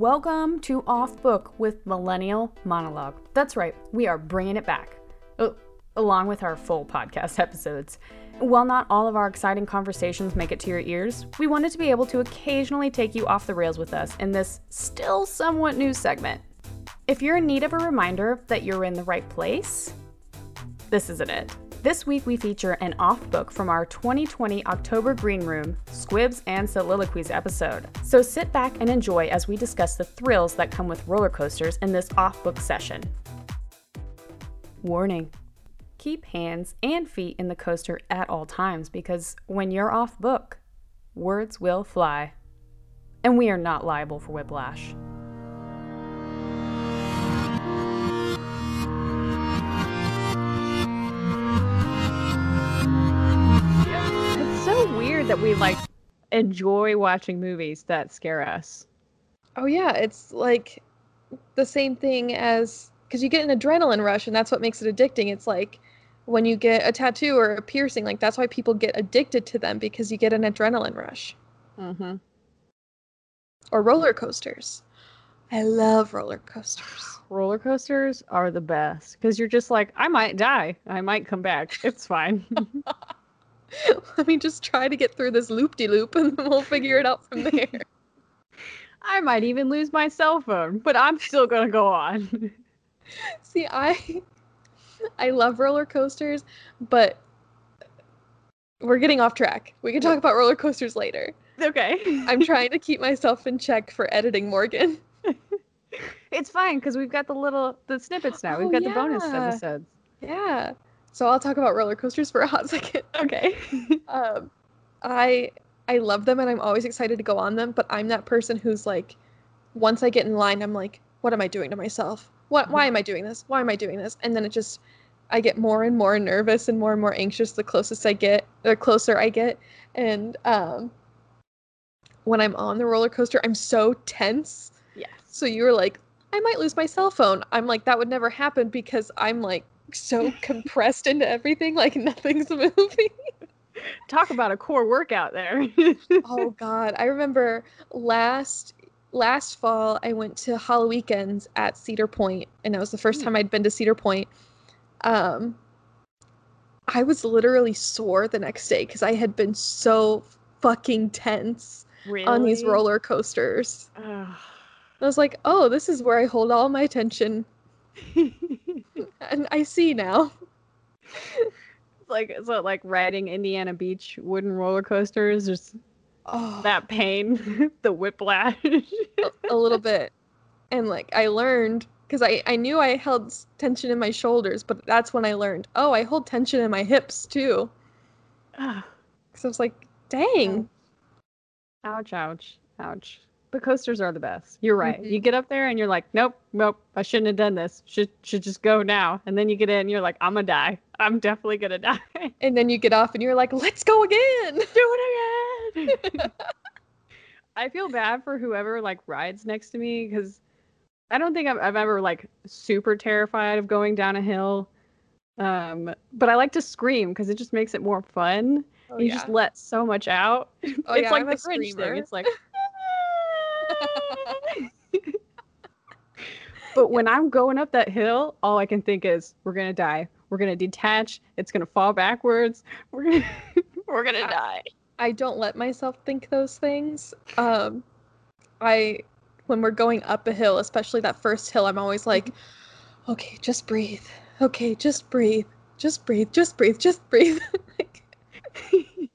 Welcome to Off Book with Millennial Monologue. That's right, we are bringing it back, uh, along with our full podcast episodes. While not all of our exciting conversations make it to your ears, we wanted to be able to occasionally take you off the rails with us in this still somewhat new segment. If you're in need of a reminder that you're in the right place, this isn't it. This week we feature an off book from our 2020 October Green Room Squibs and Soliloquies episode. So sit back and enjoy as we discuss the thrills that come with roller coasters in this off book session. Warning keep hands and feet in the coaster at all times because when you're off book, words will fly. And we are not liable for whiplash. That we like enjoy watching movies that scare us. Oh yeah, it's like the same thing as because you get an adrenaline rush, and that's what makes it addicting. It's like when you get a tattoo or a piercing, like that's why people get addicted to them because you get an adrenaline rush. Mm-hmm. Or roller coasters. I love roller coasters. Roller coasters are the best because you're just like, I might die. I might come back. It's fine. Let me just try to get through this loop de loop and then we'll figure it out from there. I might even lose my cell phone, but I'm still going to go on. See, I I love roller coasters, but we're getting off track. We can talk about roller coasters later. okay. I'm trying to keep myself in check for editing Morgan. It's fine because we've got the little the snippets now. Oh, we've Oh, got the bonus episodes. Yeah. So I'll talk about roller coasters for a hot second. Okay. Um, I I love them and I'm always excited to go on them, but I'm that person who's like, once I get in line, I'm like, what am I doing to myself? What? Why am I doing this? Why am I doing this? And then it just, I get more and more nervous and more and more anxious the closest I get, the closer I get, and um, when I'm on the roller coaster, I'm so tense. Yeah. So you were like, I might lose my cell phone. I'm like, that would never happen because I'm like so compressed into everything, like nothing's moving. Talk about a core workout there. oh God, I remember last last fall I went to Halloween's at Cedar Point, and that was the first Hmm. time I'd been to Cedar Point. Um, I was literally sore the next day because I had been so fucking tense really? on these roller coasters. I was like, oh, this is where I hold all my tension, and I see now. like so like riding Indiana Beach wooden roller coasters, just Oh, that pain, the whiplash. a little bit. And like I learned because I, I knew I held tension in my shoulders, but that's when I learned, oh, I hold tension in my hips too. Because I was like, dang. ouch, ouch, ouch. The coasters are the best. You're right. Mhm. You get up there and you're like, nope, nope, I shouldn't have done this. Should should just go now. And then you get in and you're like, I'm gonna die. I'm definitely gonna die. And then you get off and you're like, let's go again. Do it again. I feel bad for whoever like rides next to me because I don't think I've, I've ever like super terrified of going down a hill. Um, but I like to scream because it just makes it more fun. Oh, you yeah. just let so much out. Oh, it's yeah, like I'm the Grinch thing. It's like. But when I'm going up that hill, all I can think is, "We're gonna die. We're gonna detach. It's gonna fall backwards. We're gonna, we're gonna I- die." I don't let myself think those things. Um, I, when we're going up a hill, especially that first hill, I'm always like, okay, just breathe. Okay, just breathe. Just breathe. Just breathe. Just breathe. like, it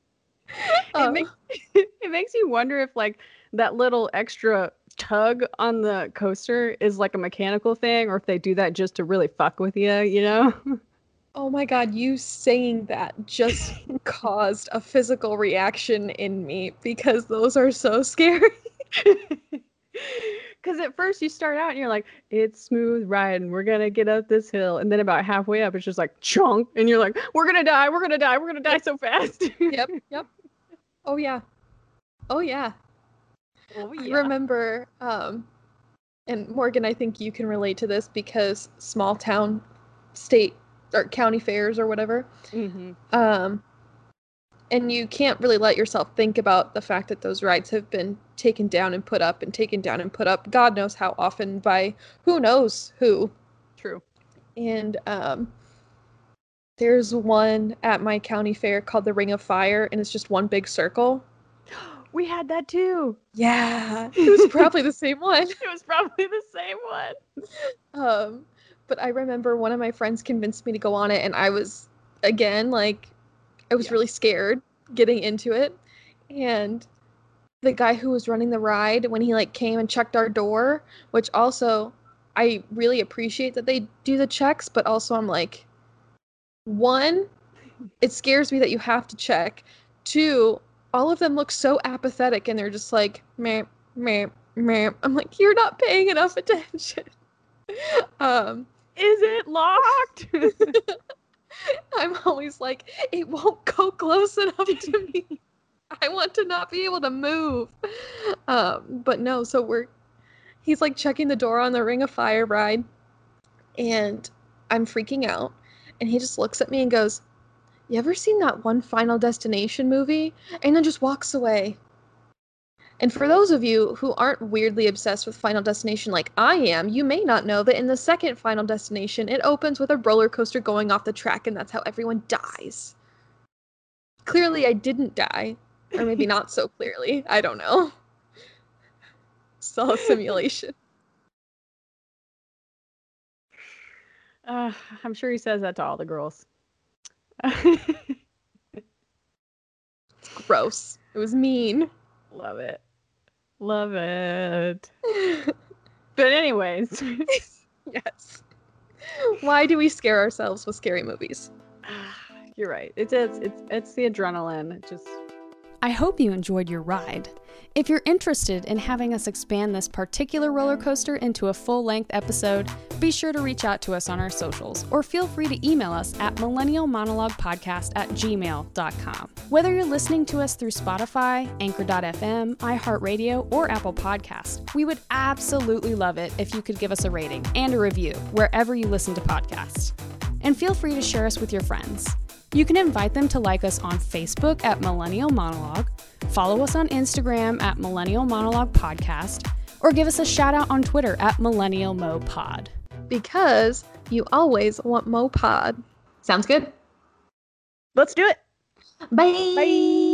oh. makes it makes you wonder if like that little extra tug on the coaster is like a mechanical thing, or if they do that just to really fuck with you. You know. Oh my god, you saying that just caused a physical reaction in me because those are so scary. Because at first you start out and you're like, it's smooth riding. We're going to get up this hill. And then about halfway up, it's just like chunk. And you're like, we're going to die. We're going to die. We're going to die so fast. yep, yep. Oh yeah. Oh yeah. Oh, yeah. remember um and Morgan, I think you can relate to this because small town state or county fairs or whatever. Mhm. Um and you can't really let yourself think about the fact that those rides have been taken down and put up and taken down and put up god knows how often by who knows who True. and um there's one at my county fair called the ring of fire and it's just one big circle We had that too. yeah it was probably the same one It was probably the same one. um but i remember one of my friends convinced me to go on it and i was again like i was Yeah. really scared getting into it and the guy who was running the ride when he like came and checked our door which also i really appreciate that they do the checks but also i'm like one it scares me that you have to check two all of them look so apathetic and they're just like meh meh meh. I'm like you're not paying enough attention. Um Is it locked? i'm always like it won't go close enough to me. I want to not be able to move. Um but no so we're he's like checking the door on the ring of fire ride and i'm freaking out and he just looks at me and goes you ever seen that one final destination movie and then just walks away and for those of you who aren't weirdly obsessed with Final Destination like I am, you may not know that in the second Final Destination, it opens with a roller coaster going off the track, and that's how everyone dies. Clearly, I didn't die. Or maybe not so clearly. I don't know. Still a simulation. uh, I'm sure he says that to all the girls. Gross. It was mean. Love it. Love it. But anyways, yes. Why do we scare ourselves with scary movies? you're right. It's it's it's it's the adrenaline. It just I hope you enjoyed your ride. If you're interested in having us expand this particular roller coaster into a full length episode, be sure to reach out to us on our socials or feel free to email us at millennialmonologuepodcast at gmail.com. Whether you're listening to us through Spotify, Anchor.fm, iHeartRadio, or Apple Podcast, we would absolutely love it if you could give us a rating and a review wherever you listen to podcasts. And feel free to share us with your friends. You can invite them to like us on Facebook at Millennial Monologue, follow us on Instagram at Millennial Monologue Podcast, or give us a shout out on Twitter at Millennial Mo Pod. Because you always want Mo Pod. Sounds good. let's do it. Bye. Bye.